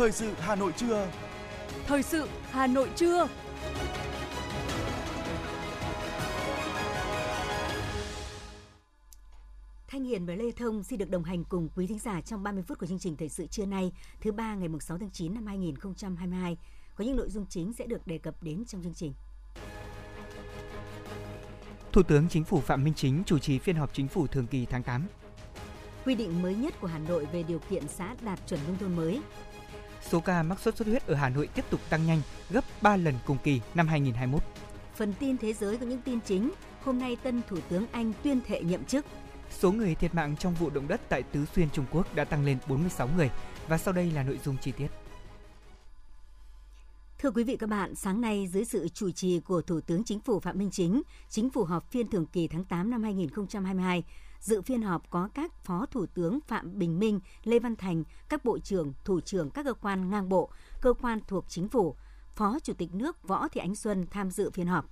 Thời sự Hà Nội trưa. Thời sự Hà Nội trưa. Thanh Hiền và Lê Thông xin được đồng hành cùng quý thính giả trong 30 phút của chương trình Thời sự trưa nay, thứ ba ngày 6 tháng 9 năm 2022. Có những nội dung chính sẽ được đề cập đến trong chương trình. Thủ tướng Chính phủ Phạm Minh Chính chủ trì phiên họp chính phủ thường kỳ tháng 8. Quy định mới nhất của Hà Nội về điều kiện xã đạt chuẩn nông thôn mới. Số ca mắc sốt xuất huyết ở Hà Nội tiếp tục tăng nhanh, gấp 3 lần cùng kỳ năm 2021. Phần tin thế giới có những tin chính. Hôm nay tân Thủ tướng Anh tuyên thệ nhậm chức. Số người thiệt mạng trong vụ động đất tại Tứ Xuyên Trung Quốc đã tăng lên 46 người. Và sau đây là nội dung chi tiết. Thưa quý vị các bạn, sáng nay dưới sự chủ trì của Thủ tướng Chính phủ Phạm Minh Chính, Chính phủ họp phiên thường kỳ tháng 8 năm 2022. Dự phiên họp có các Phó Thủ tướng Phạm Bình Minh, Lê Văn Thành, các Bộ trưởng, Thủ trưởng các cơ quan ngang bộ, cơ quan thuộc Chính phủ, Phó Chủ tịch nước Võ Thị Ánh Xuân tham dự phiên họp.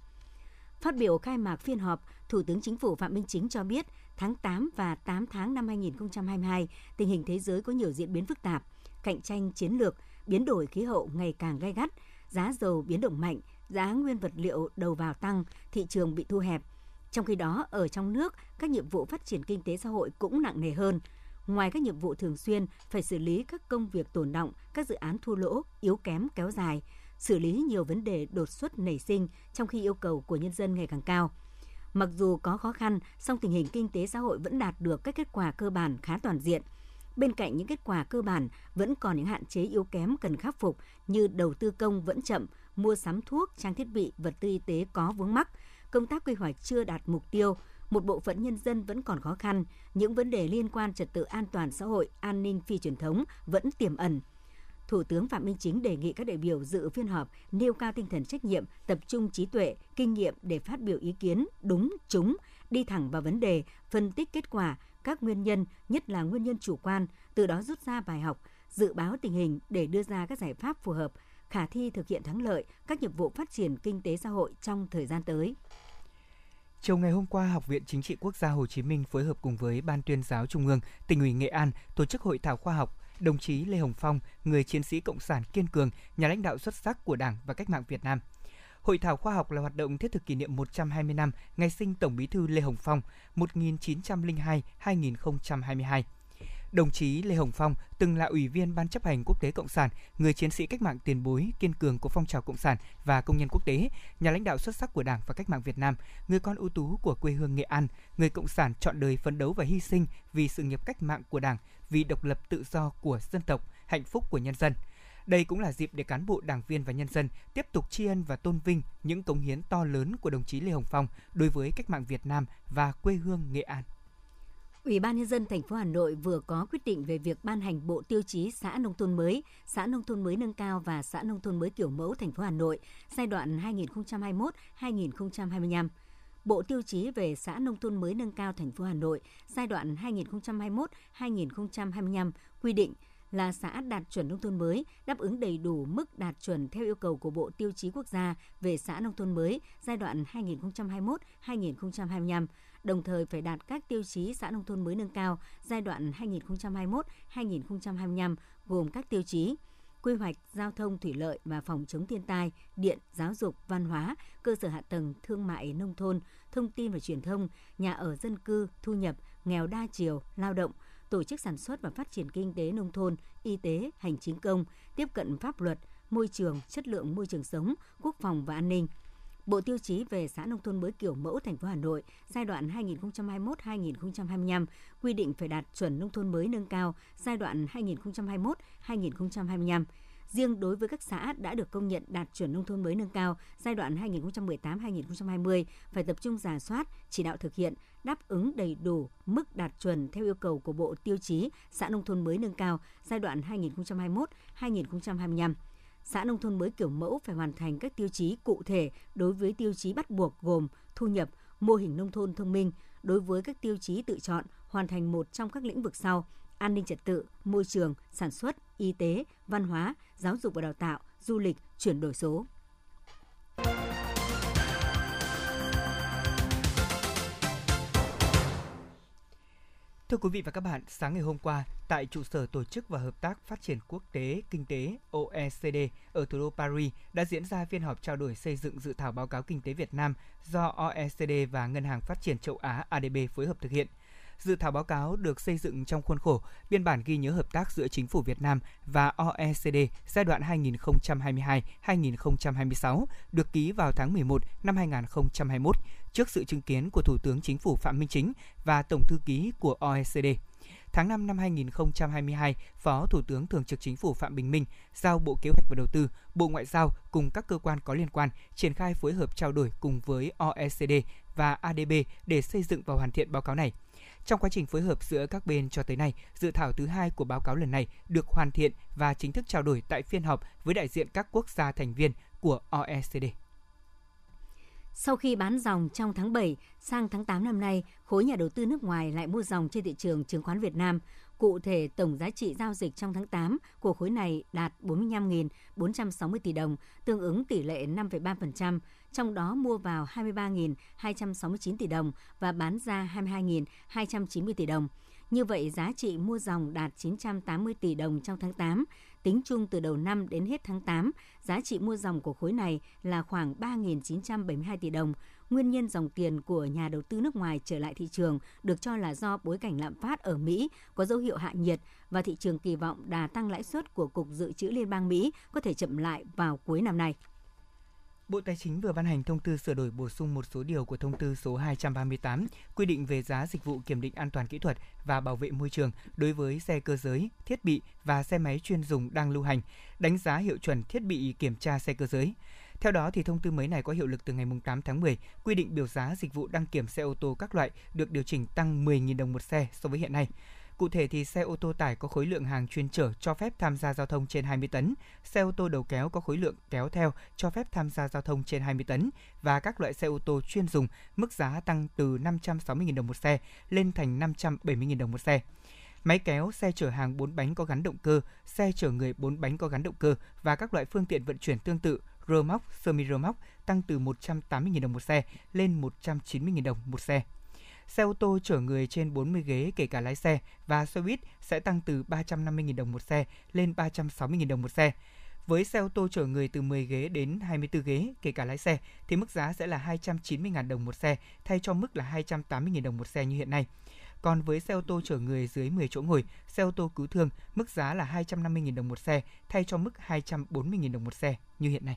Phát biểu khai mạc phiên họp, Thủ tướng Chính phủ Phạm Minh Chính cho biết tháng 8 và 8 tháng năm 2022, tình hình thế giới có nhiều diễn biến phức tạp, cạnh tranh chiến lược, biến đổi khí hậu ngày càng gai gắt, giá dầu biến động mạnh, giá nguyên vật liệu đầu vào tăng, thị trường bị thu hẹp. Trong khi đó, ở trong nước, các nhiệm vụ phát triển kinh tế xã hội cũng nặng nề hơn. Ngoài các nhiệm vụ thường xuyên, phải xử lý các công việc tồn động, các dự án thua lỗ, yếu kém kéo dài, xử lý nhiều vấn đề đột xuất nảy sinh trong khi yêu cầu của nhân dân ngày càng cao. Mặc dù có khó khăn, song tình hình kinh tế xã hội vẫn đạt được các kết quả cơ bản khá toàn diện – Bên cạnh những kết quả cơ bản, vẫn còn những hạn chế yếu kém cần khắc phục như đầu tư công vẫn chậm, mua sắm thuốc, trang thiết bị, vật tư y tế có vướng mắc, công tác quy hoạch chưa đạt mục tiêu, một bộ phận nhân dân vẫn còn khó khăn, những vấn đề liên quan trật tự an toàn xã hội, an ninh phi truyền thống vẫn tiềm ẩn. Thủ tướng Phạm Minh Chính đề nghị các đại biểu dự phiên họp nêu cao tinh thần trách nhiệm, tập trung trí tuệ, kinh nghiệm để phát biểu ý kiến đúng, trúng, đi thẳng vào vấn đề, phân tích kết quả, các nguyên nhân, nhất là nguyên nhân chủ quan, từ đó rút ra bài học, dự báo tình hình để đưa ra các giải pháp phù hợp, khả thi thực hiện thắng lợi các nhiệm vụ phát triển kinh tế xã hội trong thời gian tới. Chiều ngày hôm qua, Học viện Chính trị Quốc gia Hồ Chí Minh phối hợp cùng với Ban tuyên giáo Trung ương, tỉnh ủy Nghệ An tổ chức hội thảo khoa học đồng chí Lê Hồng Phong, người chiến sĩ cộng sản kiên cường, nhà lãnh đạo xuất sắc của Đảng và cách mạng Việt Nam – Hội thảo khoa học là hoạt động thiết thực kỷ niệm 120 năm ngày sinh Tổng Bí thư Lê Hồng Phong 1902-2022. Đồng chí Lê Hồng Phong từng là ủy viên Ban chấp hành quốc tế Cộng sản, người chiến sĩ cách mạng tiền bối, kiên cường của phong trào Cộng sản và công nhân quốc tế, nhà lãnh đạo xuất sắc của Đảng và cách mạng Việt Nam, người con ưu tú của quê hương Nghệ An, người Cộng sản chọn đời phấn đấu và hy sinh vì sự nghiệp cách mạng của Đảng, vì độc lập tự do của dân tộc, hạnh phúc của nhân dân – đây cũng là dịp để cán bộ, đảng viên và nhân dân tiếp tục tri ân và tôn vinh những cống hiến to lớn của đồng chí Lê Hồng Phong đối với cách mạng Việt Nam và quê hương Nghệ An. Ủy ban nhân dân thành phố Hà Nội vừa có quyết định về việc ban hành bộ tiêu chí xã nông thôn mới, xã nông thôn mới nâng cao và xã nông thôn mới kiểu mẫu thành phố Hà Nội giai đoạn 2021-2025. Bộ tiêu chí về xã nông thôn mới nâng cao thành phố Hà Nội giai đoạn 2021-2025 quy định là xã đạt chuẩn nông thôn mới, đáp ứng đầy đủ mức đạt chuẩn theo yêu cầu của Bộ Tiêu chí Quốc gia về xã nông thôn mới giai đoạn 2021-2025, đồng thời phải đạt các tiêu chí xã nông thôn mới nâng cao giai đoạn 2021-2025 gồm các tiêu chí quy hoạch giao thông thủy lợi và phòng chống thiên tai, điện, giáo dục, văn hóa, cơ sở hạ tầng, thương mại nông thôn, thông tin và truyền thông, nhà ở dân cư, thu nhập, nghèo đa chiều, lao động, tổ chức sản xuất và phát triển kinh tế nông thôn, y tế, hành chính công, tiếp cận pháp luật, môi trường, chất lượng môi trường sống, quốc phòng và an ninh. Bộ tiêu chí về xã nông thôn mới kiểu mẫu thành phố Hà Nội giai đoạn 2021-2025 quy định phải đạt chuẩn nông thôn mới nâng cao giai đoạn 2021-2025 Riêng đối với các xã đã được công nhận đạt chuẩn nông thôn mới nâng cao giai đoạn 2018-2020 phải tập trung giả soát, chỉ đạo thực hiện, đáp ứng đầy đủ mức đạt chuẩn theo yêu cầu của Bộ Tiêu chí xã nông thôn mới nâng cao giai đoạn 2021-2025 xã nông thôn mới kiểu mẫu phải hoàn thành các tiêu chí cụ thể đối với tiêu chí bắt buộc gồm thu nhập, mô hình nông thôn thông minh, đối với các tiêu chí tự chọn hoàn thành một trong các lĩnh vực sau: an ninh trật tự, môi trường, sản xuất, y tế, văn hóa, giáo dục và đào tạo, du lịch, chuyển đổi số. Thưa quý vị và các bạn, sáng ngày hôm qua, tại trụ sở Tổ chức và Hợp tác Phát triển Quốc tế Kinh tế OECD ở thủ đô Paris đã diễn ra phiên họp trao đổi xây dựng dự thảo báo cáo kinh tế Việt Nam do OECD và Ngân hàng Phát triển châu Á ADB phối hợp thực hiện. Dự thảo báo cáo được xây dựng trong khuôn khổ biên bản ghi nhớ hợp tác giữa chính phủ Việt Nam và OECD giai đoạn 2022-2026 được ký vào tháng 11 năm 2021 trước sự chứng kiến của Thủ tướng Chính phủ Phạm Minh Chính và Tổng thư ký của OECD. Tháng 5 năm 2022, Phó Thủ tướng Thường trực Chính phủ Phạm Bình Minh giao Bộ Kế hoạch và Đầu tư, Bộ Ngoại giao cùng các cơ quan có liên quan triển khai phối hợp trao đổi cùng với OECD và ADB để xây dựng và hoàn thiện báo cáo này. Trong quá trình phối hợp giữa các bên cho tới nay, dự thảo thứ hai của báo cáo lần này được hoàn thiện và chính thức trao đổi tại phiên họp với đại diện các quốc gia thành viên của OECD. Sau khi bán dòng trong tháng 7, sang tháng 8 năm nay, khối nhà đầu tư nước ngoài lại mua dòng trên thị trường chứng khoán Việt Nam. Cụ thể, tổng giá trị giao dịch trong tháng 8 của khối này đạt 45.460 tỷ đồng, tương ứng tỷ lệ 5,3%, trong đó mua vào 23.269 tỷ đồng và bán ra 22.290 tỷ đồng. Như vậy, giá trị mua dòng đạt 980 tỷ đồng trong tháng 8, Tính chung từ đầu năm đến hết tháng 8, giá trị mua dòng của khối này là khoảng 3.972 tỷ đồng. Nguyên nhân dòng tiền của nhà đầu tư nước ngoài trở lại thị trường được cho là do bối cảnh lạm phát ở Mỹ có dấu hiệu hạ nhiệt và thị trường kỳ vọng đà tăng lãi suất của Cục Dự trữ Liên bang Mỹ có thể chậm lại vào cuối năm nay. Bộ Tài chính vừa ban hành thông tư sửa đổi bổ sung một số điều của thông tư số 238 quy định về giá dịch vụ kiểm định an toàn kỹ thuật và bảo vệ môi trường đối với xe cơ giới, thiết bị và xe máy chuyên dùng đang lưu hành, đánh giá hiệu chuẩn thiết bị kiểm tra xe cơ giới. Theo đó thì thông tư mới này có hiệu lực từ ngày 8 tháng 10, quy định biểu giá dịch vụ đăng kiểm xe ô tô các loại được điều chỉnh tăng 10.000 đồng một xe so với hiện nay. Cụ thể thì xe ô tô tải có khối lượng hàng chuyên chở cho phép tham gia giao thông trên 20 tấn, xe ô tô đầu kéo có khối lượng kéo theo cho phép tham gia giao thông trên 20 tấn và các loại xe ô tô chuyên dùng mức giá tăng từ 560.000 đồng một xe lên thành 570.000 đồng một xe. Máy kéo, xe chở hàng 4 bánh có gắn động cơ, xe chở người 4 bánh có gắn động cơ và các loại phương tiện vận chuyển tương tự rơ móc, semi rơ móc tăng từ 180.000 đồng một xe lên 190.000 đồng một xe xe ô tô chở người trên 40 ghế kể cả lái xe và xe buýt sẽ tăng từ 350.000 đồng một xe lên 360.000 đồng một xe. Với xe ô tô chở người từ 10 ghế đến 24 ghế, kể cả lái xe, thì mức giá sẽ là 290.000 đồng một xe, thay cho mức là 280.000 đồng một xe như hiện nay. Còn với xe ô tô chở người dưới 10 chỗ ngồi, xe ô tô cứu thương, mức giá là 250.000 đồng một xe, thay cho mức 240.000 đồng một xe như hiện nay.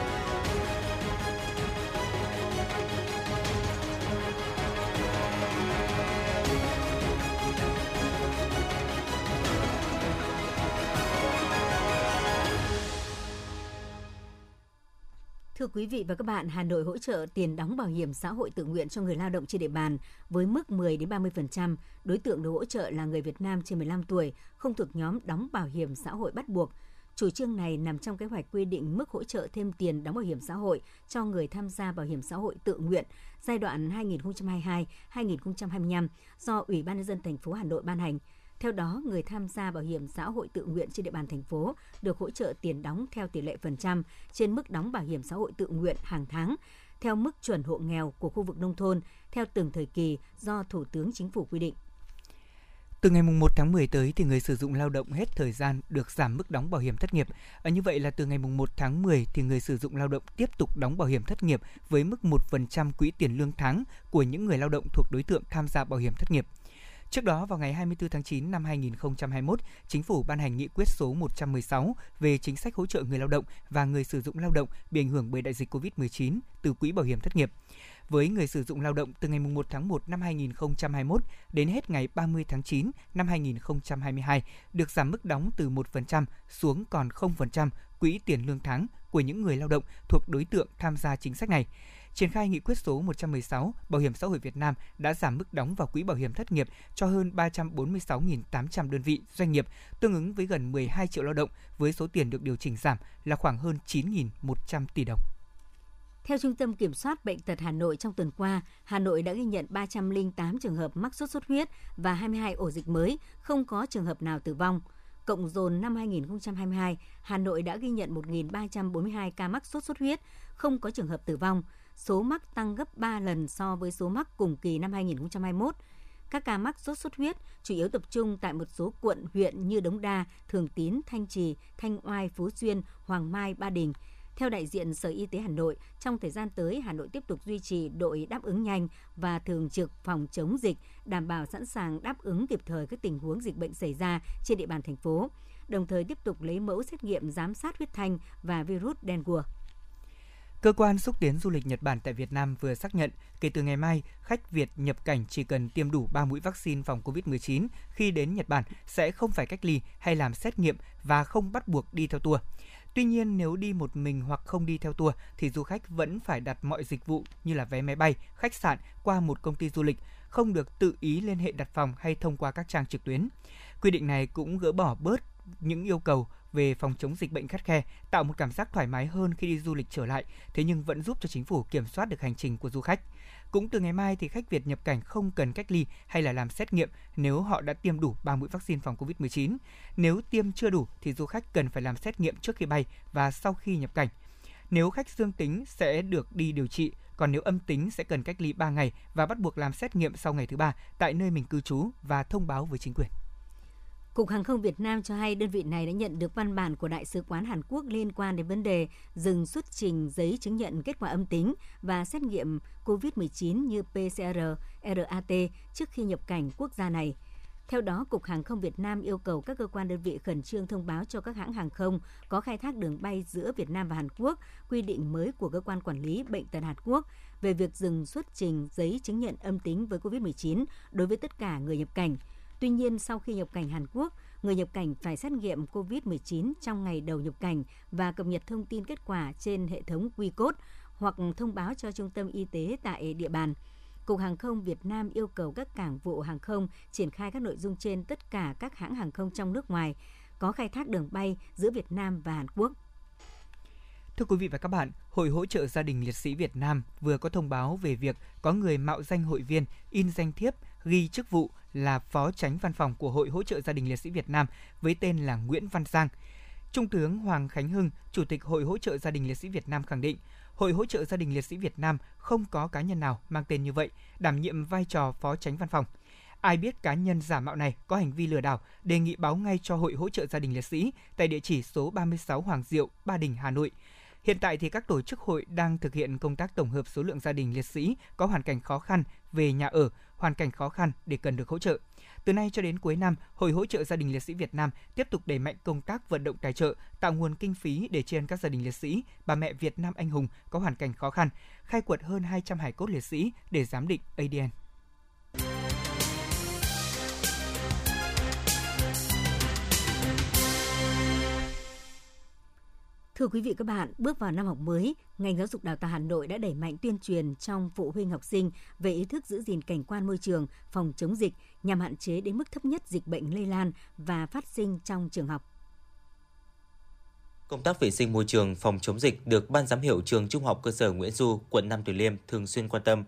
Thưa quý vị và các bạn, Hà Nội hỗ trợ tiền đóng bảo hiểm xã hội tự nguyện cho người lao động trên địa bàn với mức 10 đến 30%. Đối tượng được hỗ trợ là người Việt Nam trên 15 tuổi, không thuộc nhóm đóng bảo hiểm xã hội bắt buộc. Chủ trương này nằm trong kế hoạch quy định mức hỗ trợ thêm tiền đóng bảo hiểm xã hội cho người tham gia bảo hiểm xã hội tự nguyện giai đoạn 2022-2025 do Ủy ban nhân dân thành phố Hà Nội ban hành. Theo đó, người tham gia bảo hiểm xã hội tự nguyện trên địa bàn thành phố được hỗ trợ tiền đóng theo tỷ lệ phần trăm trên mức đóng bảo hiểm xã hội tự nguyện hàng tháng theo mức chuẩn hộ nghèo của khu vực nông thôn theo từng thời kỳ do Thủ tướng Chính phủ quy định. Từ ngày 1 tháng 10 tới thì người sử dụng lao động hết thời gian được giảm mức đóng bảo hiểm thất nghiệp. À, như vậy là từ ngày 1 tháng 10 thì người sử dụng lao động tiếp tục đóng bảo hiểm thất nghiệp với mức 1% quỹ tiền lương tháng của những người lao động thuộc đối tượng tham gia bảo hiểm thất nghiệp. Trước đó, vào ngày 24 tháng 9 năm 2021, Chính phủ ban hành nghị quyết số 116 về chính sách hỗ trợ người lao động và người sử dụng lao động bị ảnh hưởng bởi đại dịch COVID-19 từ Quỹ Bảo hiểm Thất nghiệp. Với người sử dụng lao động từ ngày 1 tháng 1 năm 2021 đến hết ngày 30 tháng 9 năm 2022 được giảm mức đóng từ 1% xuống còn 0% quỹ tiền lương tháng của những người lao động thuộc đối tượng tham gia chính sách này. Triển khai nghị quyết số 116, Bảo hiểm xã hội Việt Nam đã giảm mức đóng vào quỹ bảo hiểm thất nghiệp cho hơn 346.800 đơn vị doanh nghiệp, tương ứng với gần 12 triệu lao động với số tiền được điều chỉnh giảm là khoảng hơn 9.100 tỷ đồng. Theo Trung tâm Kiểm soát Bệnh tật Hà Nội trong tuần qua, Hà Nội đã ghi nhận 308 trường hợp mắc sốt xuất huyết và 22 ổ dịch mới, không có trường hợp nào tử vong. Cộng dồn năm 2022, Hà Nội đã ghi nhận 1.342 ca mắc sốt xuất huyết, không có trường hợp tử vong. Số mắc tăng gấp 3 lần so với số mắc cùng kỳ năm 2021. Các ca mắc sốt xuất huyết chủ yếu tập trung tại một số quận, huyện như Đống Đa, Thường Tín, Thanh Trì, Thanh Oai, Phú Xuyên, Hoàng Mai, Ba Đình. Theo đại diện Sở Y tế Hà Nội, trong thời gian tới, Hà Nội tiếp tục duy trì đội đáp ứng nhanh và thường trực phòng chống dịch, đảm bảo sẵn sàng đáp ứng kịp thời các tình huống dịch bệnh xảy ra trên địa bàn thành phố, đồng thời tiếp tục lấy mẫu xét nghiệm giám sát huyết thanh và virus dengue. Cơ quan xúc tiến du lịch Nhật Bản tại Việt Nam vừa xác nhận, kể từ ngày mai, khách Việt nhập cảnh chỉ cần tiêm đủ 3 mũi vaccine phòng COVID-19 khi đến Nhật Bản sẽ không phải cách ly hay làm xét nghiệm và không bắt buộc đi theo tour. Tuy nhiên, nếu đi một mình hoặc không đi theo tour thì du khách vẫn phải đặt mọi dịch vụ như là vé máy bay, khách sạn qua một công ty du lịch, không được tự ý liên hệ đặt phòng hay thông qua các trang trực tuyến. Quy định này cũng gỡ bỏ bớt những yêu cầu về phòng chống dịch bệnh khắt khe, tạo một cảm giác thoải mái hơn khi đi du lịch trở lại, thế nhưng vẫn giúp cho chính phủ kiểm soát được hành trình của du khách. Cũng từ ngày mai thì khách Việt nhập cảnh không cần cách ly hay là làm xét nghiệm nếu họ đã tiêm đủ 3 mũi vaccine phòng COVID-19. Nếu tiêm chưa đủ thì du khách cần phải làm xét nghiệm trước khi bay và sau khi nhập cảnh. Nếu khách dương tính sẽ được đi điều trị, còn nếu âm tính sẽ cần cách ly 3 ngày và bắt buộc làm xét nghiệm sau ngày thứ ba tại nơi mình cư trú và thông báo với chính quyền. Cục Hàng không Việt Nam cho hay đơn vị này đã nhận được văn bản của Đại sứ quán Hàn Quốc liên quan đến vấn đề dừng xuất trình giấy chứng nhận kết quả âm tính và xét nghiệm COVID-19 như PCR, RAT trước khi nhập cảnh quốc gia này. Theo đó, Cục Hàng không Việt Nam yêu cầu các cơ quan đơn vị khẩn trương thông báo cho các hãng hàng không có khai thác đường bay giữa Việt Nam và Hàn Quốc quy định mới của cơ quan quản lý bệnh tật Hàn Quốc về việc dừng xuất trình giấy chứng nhận âm tính với COVID-19 đối với tất cả người nhập cảnh – Tuy nhiên, sau khi nhập cảnh Hàn Quốc, người nhập cảnh phải xét nghiệm COVID-19 trong ngày đầu nhập cảnh và cập nhật thông tin kết quả trên hệ thống QCode hoặc thông báo cho trung tâm y tế tại địa bàn. Cục Hàng không Việt Nam yêu cầu các cảng vụ hàng không triển khai các nội dung trên tất cả các hãng hàng không trong nước ngoài có khai thác đường bay giữa Việt Nam và Hàn Quốc. Thưa quý vị và các bạn, Hội hỗ trợ gia đình liệt sĩ Việt Nam vừa có thông báo về việc có người mạo danh hội viên in danh thiếp ghi chức vụ là Phó Tránh Văn phòng của Hội hỗ trợ gia đình liệt sĩ Việt Nam với tên là Nguyễn Văn Giang. Trung tướng Hoàng Khánh Hưng, Chủ tịch Hội hỗ trợ gia đình liệt sĩ Việt Nam khẳng định, Hội hỗ trợ gia đình liệt sĩ Việt Nam không có cá nhân nào mang tên như vậy đảm nhiệm vai trò Phó Tránh Văn phòng. Ai biết cá nhân giả mạo này có hành vi lừa đảo, đề nghị báo ngay cho Hội hỗ trợ gia đình liệt sĩ tại địa chỉ số 36 Hoàng Diệu, Ba Đình, Hà Nội. Hiện tại thì các tổ chức hội đang thực hiện công tác tổng hợp số lượng gia đình liệt sĩ có hoàn cảnh khó khăn về nhà ở, hoàn cảnh khó khăn để cần được hỗ trợ. Từ nay cho đến cuối năm, Hội hỗ trợ gia đình liệt sĩ Việt Nam tiếp tục đẩy mạnh công tác vận động tài trợ, tạo nguồn kinh phí để tri ân các gia đình liệt sĩ, bà mẹ Việt Nam anh hùng có hoàn cảnh khó khăn, khai quật hơn 200 hải cốt liệt sĩ để giám định ADN. Thưa quý vị các bạn, bước vào năm học mới, ngành giáo dục đào tạo Hà Nội đã đẩy mạnh tuyên truyền trong phụ huynh học sinh về ý thức giữ gìn cảnh quan môi trường, phòng chống dịch nhằm hạn chế đến mức thấp nhất dịch bệnh lây lan và phát sinh trong trường học. Công tác vệ sinh môi trường, phòng chống dịch được Ban giám hiệu trường Trung học cơ sở Nguyễn Du, quận Nam Từ Liêm thường xuyên quan tâm.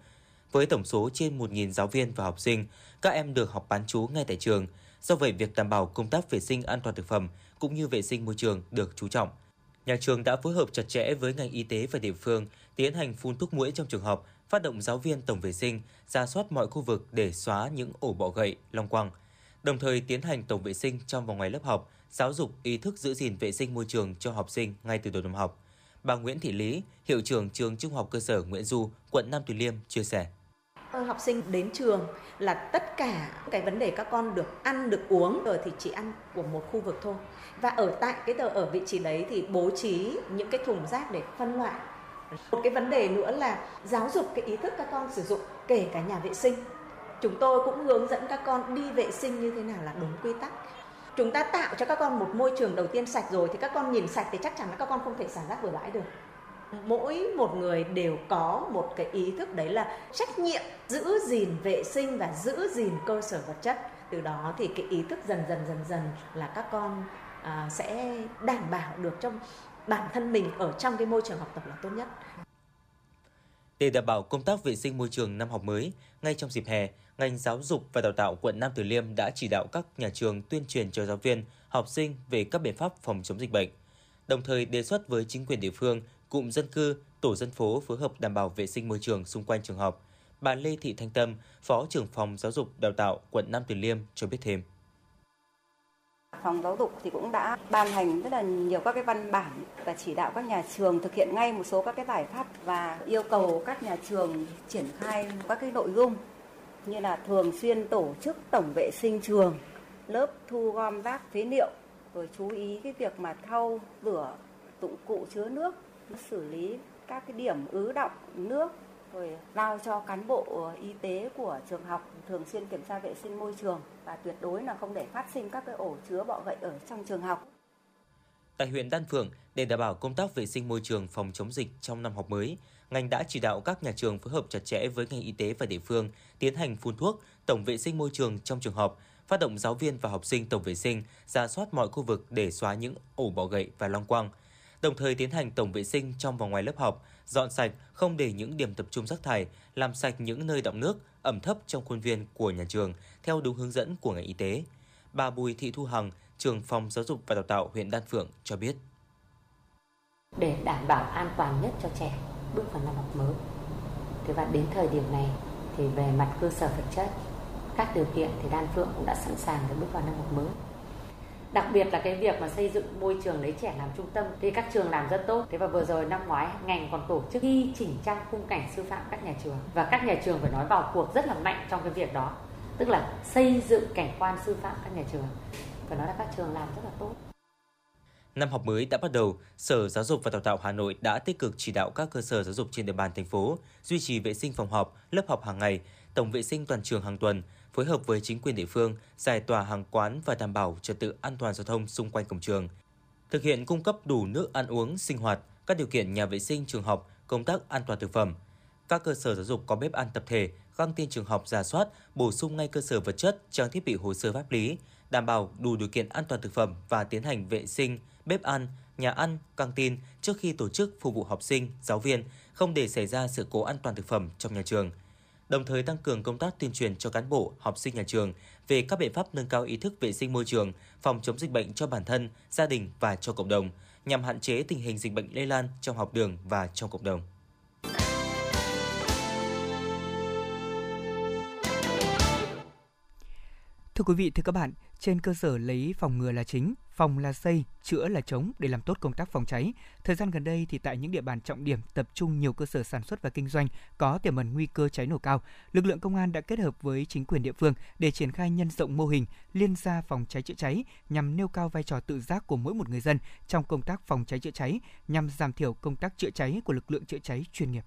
Với tổng số trên 1.000 giáo viên và học sinh, các em được học bán trú ngay tại trường. Do vậy, việc đảm bảo công tác vệ sinh an toàn thực phẩm cũng như vệ sinh môi trường được chú trọng – Nhà trường đã phối hợp chặt chẽ với ngành y tế và địa phương tiến hành phun thuốc muỗi trong trường học, phát động giáo viên tổng vệ sinh, ra soát mọi khu vực để xóa những ổ bọ gậy, long quăng. Đồng thời tiến hành tổng vệ sinh trong và ngoài lớp học, giáo dục ý thức giữ gìn vệ sinh môi trường cho học sinh ngay từ đầu năm học. Bà Nguyễn Thị Lý, hiệu trưởng trường Trung học cơ sở Nguyễn Du, quận Nam Từ Liêm chia sẻ học sinh đến trường là tất cả cái vấn đề các con được ăn, được uống, rồi thì chỉ ăn của một khu vực thôi. Và ở tại cái tờ, ở vị trí đấy thì bố trí những cái thùng rác để phân loại. Một cái vấn đề nữa là giáo dục cái ý thức các con sử dụng, kể cả nhà vệ sinh. Chúng tôi cũng hướng dẫn các con đi vệ sinh như thế nào là đúng quy tắc. Chúng ta tạo cho các con một môi trường đầu tiên sạch rồi thì các con nhìn sạch thì chắc chắn là các con không thể xả rác bừa bãi được mỗi một người đều có một cái ý thức đấy là trách nhiệm giữ gìn vệ sinh và giữ gìn cơ sở vật chất từ đó thì cái ý thức dần dần dần dần là các con à, sẽ đảm bảo được trong bản thân mình ở trong cái môi trường học tập là tốt nhất Để đảm bảo công tác vệ sinh môi trường năm học mới, ngay trong dịp hè, ngành giáo dục và đào tạo quận Nam Từ Liêm đã chỉ đạo các nhà trường tuyên truyền cho giáo viên, học sinh về các biện pháp phòng chống dịch bệnh. Đồng thời đề xuất với chính quyền địa phương, cụm dân cư, tổ dân phố phối hợp đảm bảo vệ sinh môi trường xung quanh trường học. Bà Lê Thị Thanh Tâm, Phó trưởng phòng giáo dục đào tạo quận Nam Từ Liêm cho biết thêm. Phòng giáo dục thì cũng đã ban hành rất là nhiều các cái văn bản và chỉ đạo các nhà trường thực hiện ngay một số các cái giải pháp và yêu cầu các nhà trường triển khai các cái nội dung như là thường xuyên tổ chức tổng vệ sinh trường, lớp thu gom rác phế liệu, rồi chú ý cái việc mà thau rửa dụng cụ chứa nước, xử lý các cái điểm ứ động nước rồi giao cho cán bộ y tế của trường học thường xuyên kiểm tra vệ sinh môi trường và tuyệt đối là không để phát sinh các cái ổ chứa bọ gậy ở trong trường học. Tại huyện Đan Phượng, để đảm bảo công tác vệ sinh môi trường phòng chống dịch trong năm học mới, ngành đã chỉ đạo các nhà trường phối hợp chặt chẽ với ngành y tế và địa phương tiến hành phun thuốc, tổng vệ sinh môi trường trong trường học, phát động giáo viên và học sinh tổng vệ sinh, ra soát mọi khu vực để xóa những ổ bọ gậy và long quăng. Đồng thời tiến hành tổng vệ sinh trong và ngoài lớp học, dọn sạch, không để những điểm tập trung rác thải, làm sạch những nơi đọng nước, ẩm thấp trong khuôn viên của nhà trường theo đúng hướng dẫn của ngành y tế. Bà Bùi Thị Thu Hằng, trường phòng giáo dục và đào tạo huyện Đan Phượng cho biết. Để đảm bảo an toàn nhất cho trẻ bước vào năm học mới. Thế và đến thời điểm này thì về mặt cơ sở vật chất, các điều kiện thì Đan Phượng cũng đã sẵn sàng để bước vào năm học mới đặc biệt là cái việc mà xây dựng môi trường lấy trẻ làm trung tâm thì các trường làm rất tốt. Thế và vừa rồi năm ngoái ngành còn tổ chức thi chỉnh trang khung cảnh sư phạm các nhà trường. Và các nhà trường phải nói vào cuộc rất là mạnh trong cái việc đó. Tức là xây dựng cảnh quan sư phạm các nhà trường. Phải nói là các trường làm rất là tốt. Năm học mới đã bắt đầu, Sở Giáo dục và Đào tạo Hà Nội đã tích cực chỉ đạo các cơ sở giáo dục trên địa bàn thành phố duy trì vệ sinh phòng học, lớp học hàng ngày, tổng vệ sinh toàn trường hàng tuần, phối hợp với chính quyền địa phương giải tỏa hàng quán và đảm bảo trật tự an toàn giao thông xung quanh cổng trường. Thực hiện cung cấp đủ nước ăn uống, sinh hoạt, các điều kiện nhà vệ sinh trường học, công tác an toàn thực phẩm. Các cơ sở giáo dục có bếp ăn tập thể, căng tin trường học giả soát, bổ sung ngay cơ sở vật chất, trang thiết bị hồ sơ pháp lý, đảm bảo đủ điều kiện an toàn thực phẩm và tiến hành vệ sinh, bếp ăn, nhà ăn, căng tin trước khi tổ chức phục vụ học sinh, giáo viên, không để xảy ra sự cố an toàn thực phẩm trong nhà trường – đồng thời tăng cường công tác tuyên truyền cho cán bộ, học sinh nhà trường về các biện pháp nâng cao ý thức vệ sinh môi trường, phòng chống dịch bệnh cho bản thân, gia đình và cho cộng đồng, nhằm hạn chế tình hình dịch bệnh lây lan trong học đường và trong cộng đồng. Thưa quý vị, thưa các bạn, trên cơ sở lấy phòng ngừa là chính, phòng là xây, chữa là chống để làm tốt công tác phòng cháy. Thời gian gần đây thì tại những địa bàn trọng điểm tập trung nhiều cơ sở sản xuất và kinh doanh có tiềm ẩn nguy cơ cháy nổ cao, lực lượng công an đã kết hợp với chính quyền địa phương để triển khai nhân rộng mô hình liên gia phòng cháy chữa cháy nhằm nêu cao vai trò tự giác của mỗi một người dân trong công tác phòng cháy chữa cháy nhằm giảm thiểu công tác chữa cháy của lực lượng chữa cháy chuyên nghiệp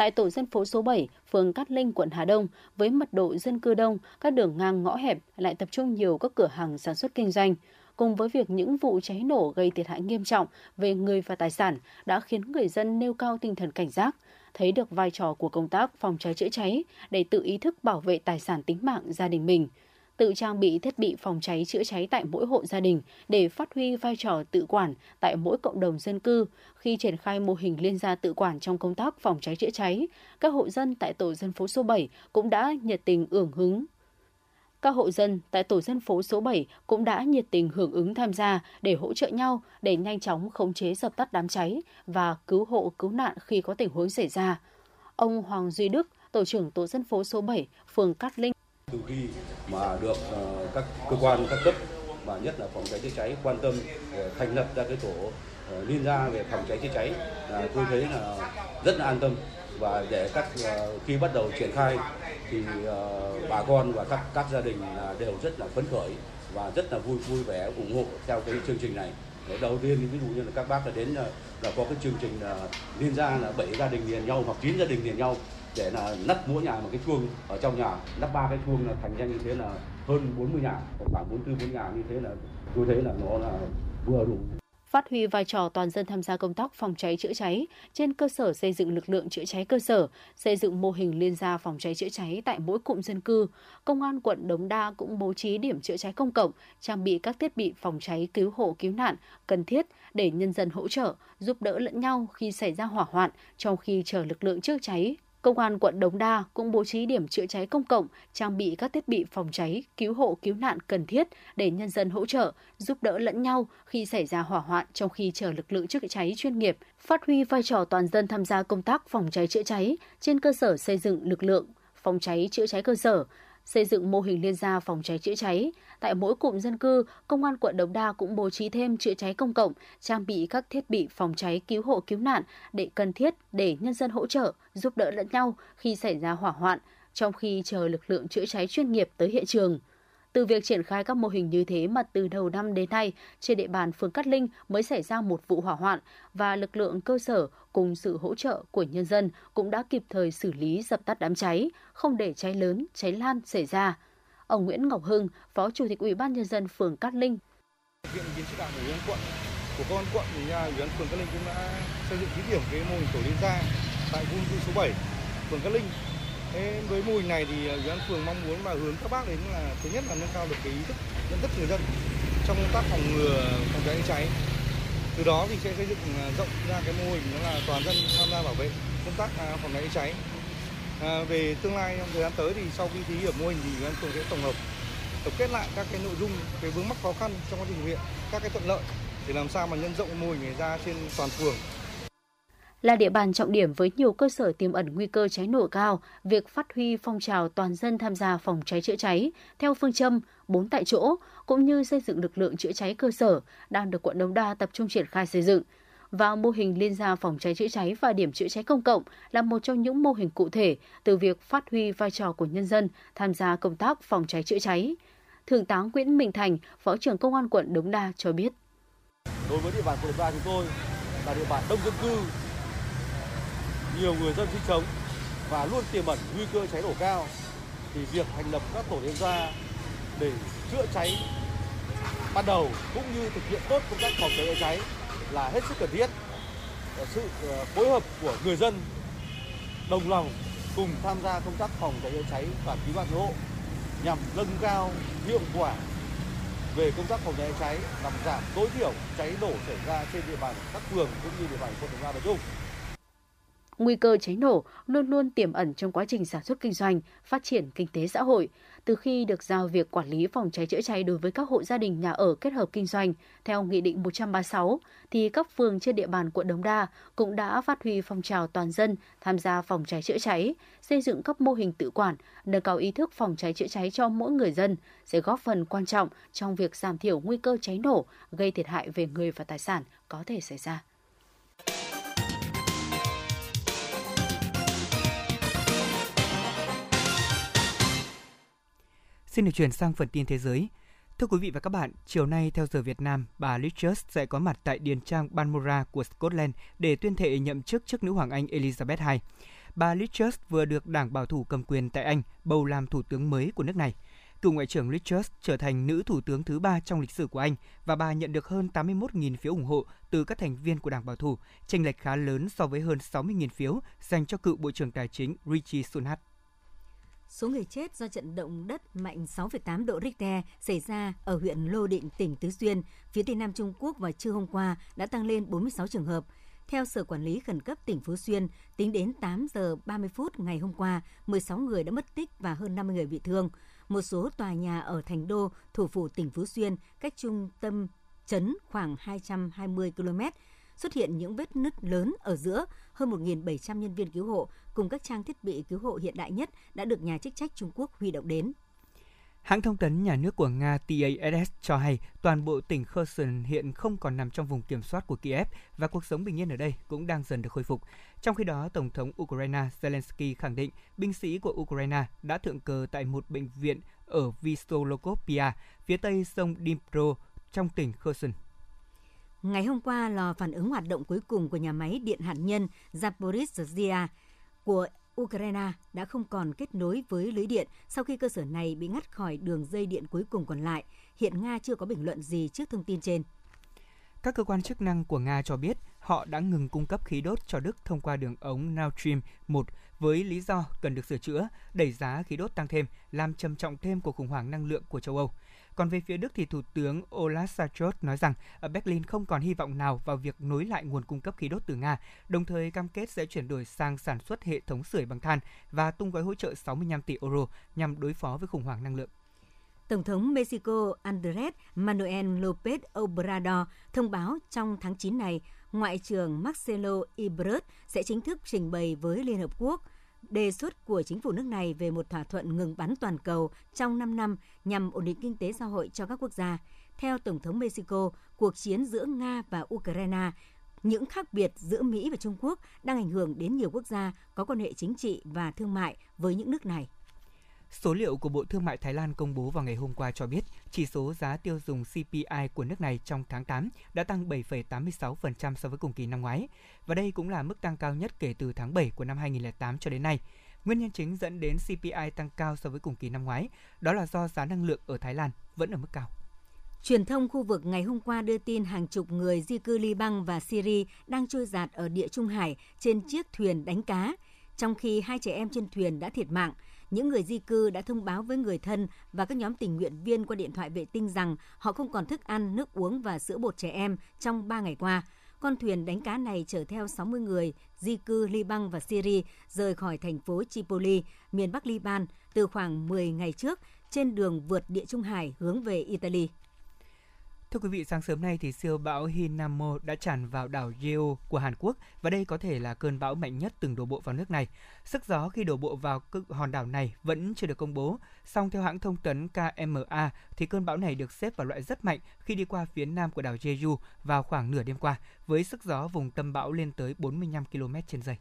tại tổ dân phố số 7, phường Cát Linh, quận Hà Đông, với mật độ dân cư đông, các đường ngang ngõ hẹp lại tập trung nhiều các cửa hàng sản xuất kinh doanh. Cùng với việc những vụ cháy nổ gây thiệt hại nghiêm trọng về người và tài sản đã khiến người dân nêu cao tinh thần cảnh giác, thấy được vai trò của công tác phòng cháy chữa cháy để tự ý thức bảo vệ tài sản tính mạng gia đình mình – tự trang bị thiết bị phòng cháy chữa cháy tại mỗi hộ gia đình để phát huy vai trò tự quản tại mỗi cộng đồng dân cư. Khi triển khai mô hình liên gia tự quản trong công tác phòng cháy chữa cháy, các hộ dân tại tổ dân phố số 7 cũng đã nhiệt tình ưởng hứng các hộ dân tại tổ dân phố số 7 cũng đã nhiệt tình hưởng ứng tham gia để hỗ trợ nhau để nhanh chóng khống chế dập tắt đám cháy và cứu hộ cứu nạn khi có tình huống xảy ra. Ông Hoàng Duy Đức, tổ trưởng tổ dân phố số 7, phường Cát Linh từ khi mà được ờ, các cơ quan các cấp và nhất là phòng cháy chữa cháy quan tâm ờ, thành lập ra cái tổ ờ, liên gia về phòng cháy chữa cháy là tôi thấy là rất là an tâm và để các uh, khi bắt đầu triển khai thì uh, bà con và các các gia đình uh, đều rất là phấn khởi và rất là vui vui vẻ ủng hộ theo cái chương trình này. Để đầu tiên ví dụ như là các bác đã đến ờ, là, là có cái chương trình là liên gia là bảy gia đình liền nhau hoặc chín gia đình liền nhau để là nắp mỗi nhà một cái chuông. Ở trong nhà nắp ba cái chuông là thành ra như thế là hơn 40 nhà khoảng 44 bốn nhà như thế là tôi thấy là nó là vừa đủ phát huy vai trò toàn dân tham gia công tác phòng cháy chữa cháy trên cơ sở xây dựng lực lượng chữa cháy cơ sở, xây dựng mô hình liên gia phòng cháy chữa cháy tại mỗi cụm dân cư. Công an quận Đống Đa cũng bố trí điểm chữa cháy công cộng, trang bị các thiết bị phòng cháy cứu hộ cứu nạn cần thiết để nhân dân hỗ trợ, giúp đỡ lẫn nhau khi xảy ra hỏa hoạn trong khi chờ lực lượng chữa cháy Công an quận Đống Đa cũng bố trí điểm chữa cháy công cộng, trang bị các thiết bị phòng cháy, cứu hộ, cứu nạn cần thiết để nhân dân hỗ trợ, giúp đỡ lẫn nhau khi xảy ra hỏa hoạn trong khi chờ lực lượng chữa cháy chuyên nghiệp, phát huy vai trò toàn dân tham gia công tác phòng cháy chữa cháy trên cơ sở xây dựng lực lượng phòng cháy chữa cháy cơ sở, xây dựng mô hình liên gia phòng cháy chữa cháy. Tại mỗi cụm dân cư, Công an quận Đống Đa cũng bố trí thêm chữa cháy công cộng, trang bị các thiết bị phòng cháy cứu hộ cứu nạn để cần thiết để nhân dân hỗ trợ, giúp đỡ lẫn nhau khi xảy ra hỏa hoạn, trong khi chờ lực lượng chữa cháy chuyên nghiệp tới hiện trường. Từ việc triển khai các mô hình như thế mà từ đầu năm đến nay, trên địa bàn phường Cát Linh mới xảy ra một vụ hỏa hoạn và lực lượng cơ sở cùng sự hỗ trợ của nhân dân cũng đã kịp thời xử lý dập tắt đám cháy, không để cháy lớn, cháy lan xảy ra. Ông Nguyễn Ngọc Hưng, Phó Chủ tịch Ủy ban nhân dân phường Cát Linh Viện kiến chỉ đạo của ủy ban quận của công an quận thì ủy ban phường Cát Linh cũng đã xây dựng thí điểm cái mô hình tổ liên gia tại khu cư số 7 phường Cát Linh Thế với mô hình này thì ủy ban phường mong muốn và hướng các bác đến là thứ nhất là nâng cao được cái ý thức nhận thức người dân trong công tác phòng ngừa phòng cháy cháy. Từ đó thì sẽ xây dựng à, rộng ra cái mô hình đó là toàn dân tham gia bảo vệ công tác à, phòng cháy cháy. À, về tương lai trong thời gian tới thì sau khi thí điểm mô hình thì ủy ban phường sẽ tổng hợp tổng kết lại các cái nội dung cái vướng mắc khó khăn trong quá trình thực hiện các cái thuận lợi để làm sao mà nhân rộng mô hình này ra trên toàn phường là địa bàn trọng điểm với nhiều cơ sở tiềm ẩn nguy cơ cháy nổ cao, việc phát huy phong trào toàn dân tham gia phòng cháy chữa cháy theo phương châm bốn tại chỗ cũng như xây dựng lực lượng chữa cháy cơ sở đang được quận Đống Đa tập trung triển khai xây dựng. Và mô hình liên gia phòng cháy chữa cháy và điểm chữa cháy công cộng là một trong những mô hình cụ thể từ việc phát huy vai trò của nhân dân tham gia công tác phòng cháy chữa cháy. Thượng tá Nguyễn Minh Thành, Phó trưởng Công an quận Đống Đa cho biết. Đối với địa bàn quận Đống Đa chúng tôi là địa bàn đông dân cư, nhiều người dân sinh sống và luôn tiềm ẩn nguy cơ cháy nổ cao thì việc thành lập các tổ liên gia để chữa cháy ban đầu cũng như thực hiện tốt công tác phòng cháy chữa cháy là hết sức cần thiết. Sự ờ, phối hợp của người dân đồng lòng cùng tham gia công tác phòng cháy chữa cháy và cứu nạn cứu hộ nhằm nâng cao hiệu quả về công tác phòng cháy cháy làm giảm tối thiểu cháy nổ xảy ra trên địa bàn các phường cũng như địa bàn quận Đống Đa nói chung nguy cơ cháy nổ luôn luôn tiềm ẩn trong quá trình sản xuất kinh doanh, phát triển kinh tế xã hội. Từ khi được giao việc quản lý phòng cháy chữa cháy đối với các hộ gia đình nhà ở kết hợp kinh doanh theo Nghị định 136, thì các phường trên địa bàn quận Đống Đa cũng đã phát huy phong trào toàn dân tham gia phòng cháy chữa cháy, xây dựng các mô hình tự quản, nâng cao ý thức phòng cháy chữa cháy cho mỗi người dân sẽ góp phần quan trọng trong việc giảm thiểu nguy cơ cháy nổ gây thiệt hại về người và tài sản có thể xảy ra. Xin được chuyển sang phần tin thế giới. Thưa quý vị và các bạn, chiều nay theo giờ Việt Nam, bà Liz Truss sẽ có mặt tại Điền trang Balmoral của Scotland để tuyên thệ nhậm chức trước nữ hoàng Anh Elizabeth II. Bà Liz Truss vừa được Đảng Bảo thủ cầm quyền tại Anh bầu làm thủ tướng mới của nước này. Cựu Ngoại trưởng Liz Truss trở thành nữ thủ tướng thứ ba trong lịch sử của Anh và bà nhận được hơn 81.000 phiếu ủng hộ từ các thành viên của Đảng Bảo thủ, chênh lệch khá lớn so với hơn 60.000 phiếu dành cho cựu Bộ trưởng Tài chính Rishi Sunak. Số người chết do trận động đất mạnh 6,8 độ Richter xảy ra ở huyện Lô Định, tỉnh Tứ Xuyên, phía tây nam Trung Quốc vào trưa hôm qua đã tăng lên 46 trường hợp. Theo Sở Quản lý Khẩn cấp tỉnh Phú Xuyên, tính đến 8 giờ 30 phút ngày hôm qua, 16 người đã mất tích và hơn 50 người bị thương. Một số tòa nhà ở Thành Đô, thủ phủ tỉnh Phú Xuyên, cách trung tâm trấn khoảng 220 km, xuất hiện những vết nứt lớn ở giữa. Hơn 1.700 nhân viên cứu hộ cùng các trang thiết bị cứu hộ hiện đại nhất đã được nhà chức trách Trung Quốc huy động đến. Hãng thông tấn nhà nước của Nga TASS cho hay toàn bộ tỉnh Kherson hiện không còn nằm trong vùng kiểm soát của Kiev và cuộc sống bình yên ở đây cũng đang dần được khôi phục. Trong khi đó, Tổng thống Ukraine Zelensky khẳng định binh sĩ của Ukraine đã thượng cờ tại một bệnh viện ở Vistolokopia, phía tây sông Dnipro trong tỉnh Kherson. Ngày hôm qua, lò phản ứng hoạt động cuối cùng của nhà máy điện hạt nhân Zaporizhzhia của Ukraine đã không còn kết nối với lưới điện sau khi cơ sở này bị ngắt khỏi đường dây điện cuối cùng còn lại. Hiện Nga chưa có bình luận gì trước thông tin trên. Các cơ quan chức năng của Nga cho biết họ đã ngừng cung cấp khí đốt cho Đức thông qua đường ống Nord Stream 1 với lý do cần được sửa chữa, đẩy giá khí đốt tăng thêm, làm trầm trọng thêm cuộc khủng hoảng năng lượng của châu Âu. Còn về phía Đức thì Thủ tướng Olaf Scholz nói rằng ở Berlin không còn hy vọng nào vào việc nối lại nguồn cung cấp khí đốt từ Nga, đồng thời cam kết sẽ chuyển đổi sang sản xuất hệ thống sưởi bằng than và tung gói hỗ trợ 65 tỷ euro nhằm đối phó với khủng hoảng năng lượng. Tổng thống Mexico Andrés Manuel López Obrador thông báo trong tháng 9 này, Ngoại trưởng Marcelo Ebrard sẽ chính thức trình bày với Liên Hợp Quốc đề xuất của chính phủ nước này về một thỏa thuận ngừng bắn toàn cầu trong 5 năm nhằm ổn định kinh tế xã hội cho các quốc gia. Theo Tổng thống Mexico, cuộc chiến giữa Nga và Ukraine những khác biệt giữa Mỹ và Trung Quốc đang ảnh hưởng đến nhiều quốc gia có quan hệ chính trị và thương mại với những nước này. Số liệu của Bộ Thương mại Thái Lan công bố vào ngày hôm qua cho biết, chỉ số giá tiêu dùng CPI của nước này trong tháng 8 đã tăng 7,86% so với cùng kỳ năm ngoái, và đây cũng là mức tăng cao nhất kể từ tháng 7 của năm 2008 cho đến nay. Nguyên nhân chính dẫn đến CPI tăng cao so với cùng kỳ năm ngoái, đó là do giá năng lượng ở Thái Lan vẫn ở mức cao. Truyền thông khu vực ngày hôm qua đưa tin hàng chục người di cư Liban và Syria đang trôi giạt ở địa Trung Hải trên chiếc thuyền đánh cá, trong khi hai trẻ em trên thuyền đã thiệt mạng – những người di cư đã thông báo với người thân và các nhóm tình nguyện viên qua điện thoại vệ tinh rằng họ không còn thức ăn, nước uống và sữa bột trẻ em trong 3 ngày qua. Con thuyền đánh cá này chở theo 60 người di cư Liban và Syria rời khỏi thành phố Tripoli, miền Bắc Liban từ khoảng 10 ngày trước trên đường vượt địa Trung Hải hướng về Italy. Thưa quý vị, sáng sớm nay thì siêu bão Hinamo đã tràn vào đảo Jeju của Hàn Quốc và đây có thể là cơn bão mạnh nhất từng đổ bộ vào nước này. Sức gió khi đổ bộ vào hòn đảo này vẫn chưa được công bố, song theo hãng thông tấn KMA thì cơn bão này được xếp vào loại rất mạnh khi đi qua phía nam của đảo Jeju vào khoảng nửa đêm qua với sức gió vùng tâm bão lên tới 45 km/h.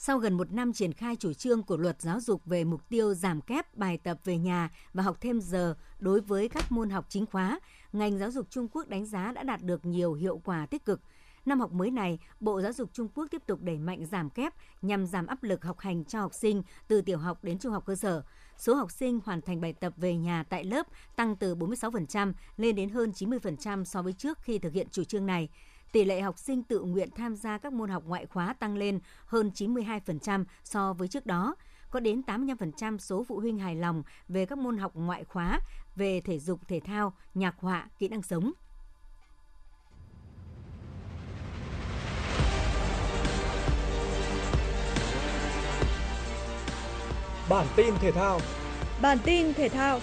Sau gần một năm triển khai chủ trương của luật giáo dục về mục tiêu giảm kép bài tập về nhà và học thêm giờ đối với các môn học chính khóa, ngành giáo dục Trung Quốc đánh giá đã đạt được nhiều hiệu quả tích cực. Năm học mới này, Bộ Giáo dục Trung Quốc tiếp tục đẩy mạnh giảm kép nhằm giảm áp lực học hành cho học sinh từ tiểu học đến trung học cơ sở. Số học sinh hoàn thành bài tập về nhà tại lớp tăng từ 46% lên đến hơn 90% so với trước khi thực hiện chủ trương này tỷ lệ học sinh tự nguyện tham gia các môn học ngoại khóa tăng lên hơn 92% so với trước đó. Có đến 85% số phụ huynh hài lòng về các môn học ngoại khóa về thể dục thể thao, nhạc họa, kỹ năng sống. Bản tin thể thao Bản tin thể thao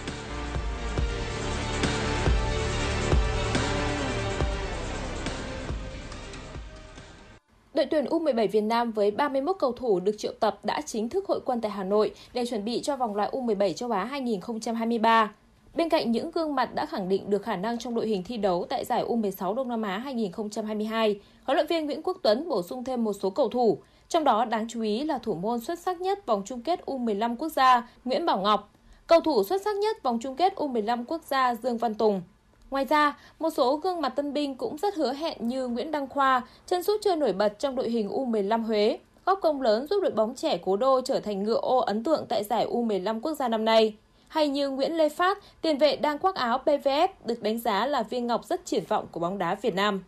Đội tuyển U17 Việt Nam với 31 cầu thủ được triệu tập đã chính thức hội quân tại Hà Nội để chuẩn bị cho vòng loại U17 châu Á 2023. Bên cạnh những gương mặt đã khẳng định được khả năng trong đội hình thi đấu tại giải U16 Đông Nam Á 2022, huấn luyện viên Nguyễn Quốc Tuấn bổ sung thêm một số cầu thủ, trong đó đáng chú ý là thủ môn xuất sắc nhất vòng chung kết U15 quốc gia Nguyễn Bảo Ngọc, cầu thủ xuất sắc nhất vòng chung kết U15 quốc gia Dương Văn Tùng, Ngoài ra, một số gương mặt tân binh cũng rất hứa hẹn như Nguyễn Đăng Khoa, chân sút chơi nổi bật trong đội hình U15 Huế, góp công lớn giúp đội bóng trẻ Cố Đô trở thành ngựa ô ấn tượng tại giải U15 quốc gia năm nay. Hay như Nguyễn Lê Phát, tiền vệ đang khoác áo PVF được đánh giá là viên ngọc rất triển vọng của bóng đá Việt Nam.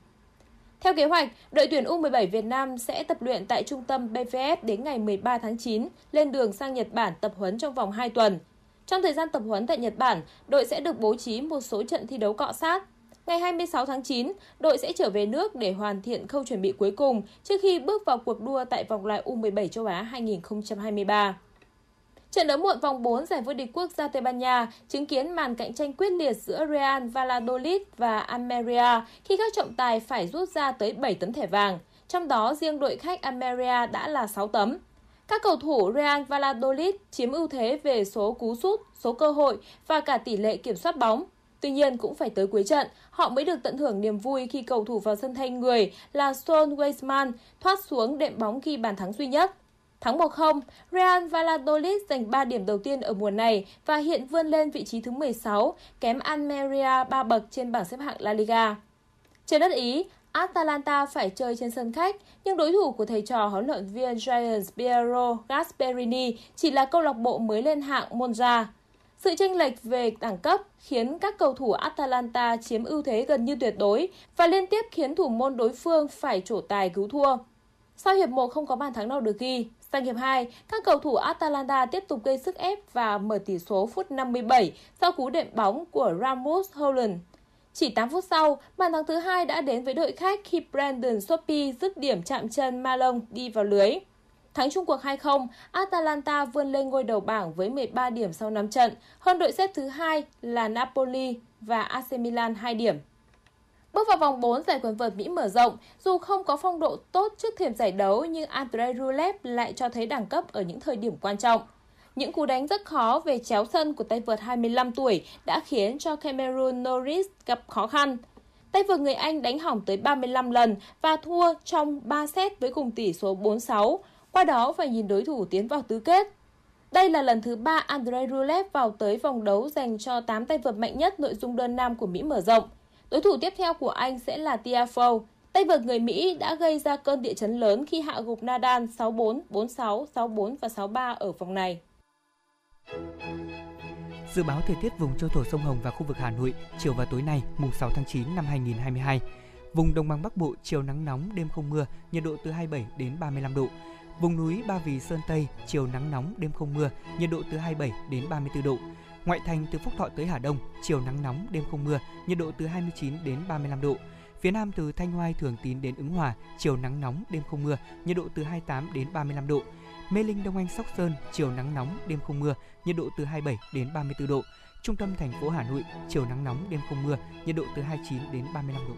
Theo kế hoạch, đội tuyển U17 Việt Nam sẽ tập luyện tại trung tâm BVF đến ngày 13 tháng 9, lên đường sang Nhật Bản tập huấn trong vòng 2 tuần. Trong thời gian tập huấn tại Nhật Bản, đội sẽ được bố trí một số trận thi đấu cọ sát. Ngày 26 tháng 9, đội sẽ trở về nước để hoàn thiện khâu chuẩn bị cuối cùng trước khi bước vào cuộc đua tại vòng loại U17 châu Á 2023. Trận đấu muộn vòng 4 giải vô địch quốc gia Tây Ban Nha chứng kiến màn cạnh tranh quyết liệt giữa Real Valladolid và Almeria khi các trọng tài phải rút ra tới 7 tấm thẻ vàng, trong đó riêng đội khách Almeria đã là 6 tấm. Các cầu thủ Real Valladolid chiếm ưu thế về số cú sút, số cơ hội và cả tỷ lệ kiểm soát bóng. Tuy nhiên cũng phải tới cuối trận, họ mới được tận hưởng niềm vui khi cầu thủ vào sân thay người là Son Weisman thoát xuống đệm bóng ghi bàn thắng duy nhất. Thắng 1-0, Real Valladolid giành 3 điểm đầu tiên ở mùa này và hiện vươn lên vị trí thứ 16, kém Almeria 3 bậc trên bảng xếp hạng La Liga. Trên đất Ý, Atalanta phải chơi trên sân khách, nhưng đối thủ của thầy trò huấn luyện viên Giants Piero Gasperini chỉ là câu lạc bộ mới lên hạng Monza. Sự chênh lệch về đẳng cấp khiến các cầu thủ Atalanta chiếm ưu thế gần như tuyệt đối và liên tiếp khiến thủ môn đối phương phải trổ tài cứu thua. Sau hiệp 1 không có bàn thắng nào được ghi, sang hiệp 2, các cầu thủ Atalanta tiếp tục gây sức ép và mở tỷ số phút 57 sau cú đệm bóng của Ramos Holland. Chỉ 8 phút sau, bàn thắng thứ hai đã đến với đội khách khi Brandon Sopi dứt điểm chạm chân Malong đi vào lưới. Thắng chung cuộc 2-0, Atalanta vươn lên ngôi đầu bảng với 13 điểm sau 5 trận, hơn đội xếp thứ hai là Napoli và AC Milan 2 điểm. Bước vào vòng 4 giải quần vợt Mỹ mở rộng, dù không có phong độ tốt trước thềm giải đấu nhưng Andrei Rublev lại cho thấy đẳng cấp ở những thời điểm quan trọng. Những cú đánh rất khó về chéo sân của tay vợt 25 tuổi đã khiến cho Cameron Norris gặp khó khăn. Tay vợt người Anh đánh hỏng tới 35 lần và thua trong 3 set với cùng tỷ số 4-6, qua đó phải nhìn đối thủ tiến vào tứ kết. Đây là lần thứ 3 Andrei Rublev vào tới vòng đấu dành cho 8 tay vợt mạnh nhất nội dung đơn nam của Mỹ mở rộng. Đối thủ tiếp theo của anh sẽ là Tiafoe. Tay vợt người Mỹ đã gây ra cơn địa chấn lớn khi hạ gục Nadal 6-4, 4-6, 6-4 và 6-3 ở vòng này. Dự báo thời tiết vùng châu thổ sông Hồng và khu vực Hà Nội chiều và tối nay, mùng 6 tháng 9 năm 2022. Vùng đồng bằng Bắc Bộ chiều nắng nóng, đêm không mưa, nhiệt độ từ 27 đến 35 độ. Vùng núi Ba Vì Sơn Tây chiều nắng nóng, đêm không mưa, nhiệt độ từ 27 đến 34 độ. Ngoại thành từ Phúc Thọ tới Hà Đông, chiều nắng nóng, đêm không mưa, nhiệt độ từ 29 đến 35 độ. Phía Nam từ Thanh Hoai Thường Tín đến Ứng Hòa, chiều nắng nóng, đêm không mưa, nhiệt độ từ 28 đến 35 độ. Mê Linh Đông Anh Sóc Sơn, chiều nắng nóng, đêm không mưa, nhiệt độ từ 27 đến 34 độ. Trung tâm thành phố Hà Nội, chiều nắng nóng, đêm không mưa, nhiệt độ từ 29 đến 35 độ.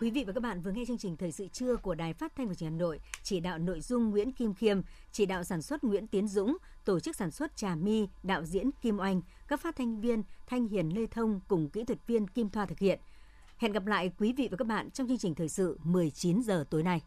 Quý vị và các bạn vừa nghe chương trình Thời sự trưa của Đài Phát thanh và Truyền hình Hà Nội, chỉ đạo nội dung Nguyễn Kim Khiêm, chỉ đạo sản xuất Nguyễn Tiến Dũng, tổ chức sản xuất Trà My, đạo diễn Kim Oanh, các phát thanh viên Thanh Hiền Lê Thông cùng kỹ thuật viên Kim Thoa thực hiện. Hẹn gặp lại quý vị và các bạn trong chương trình Thời sự 19 giờ tối nay.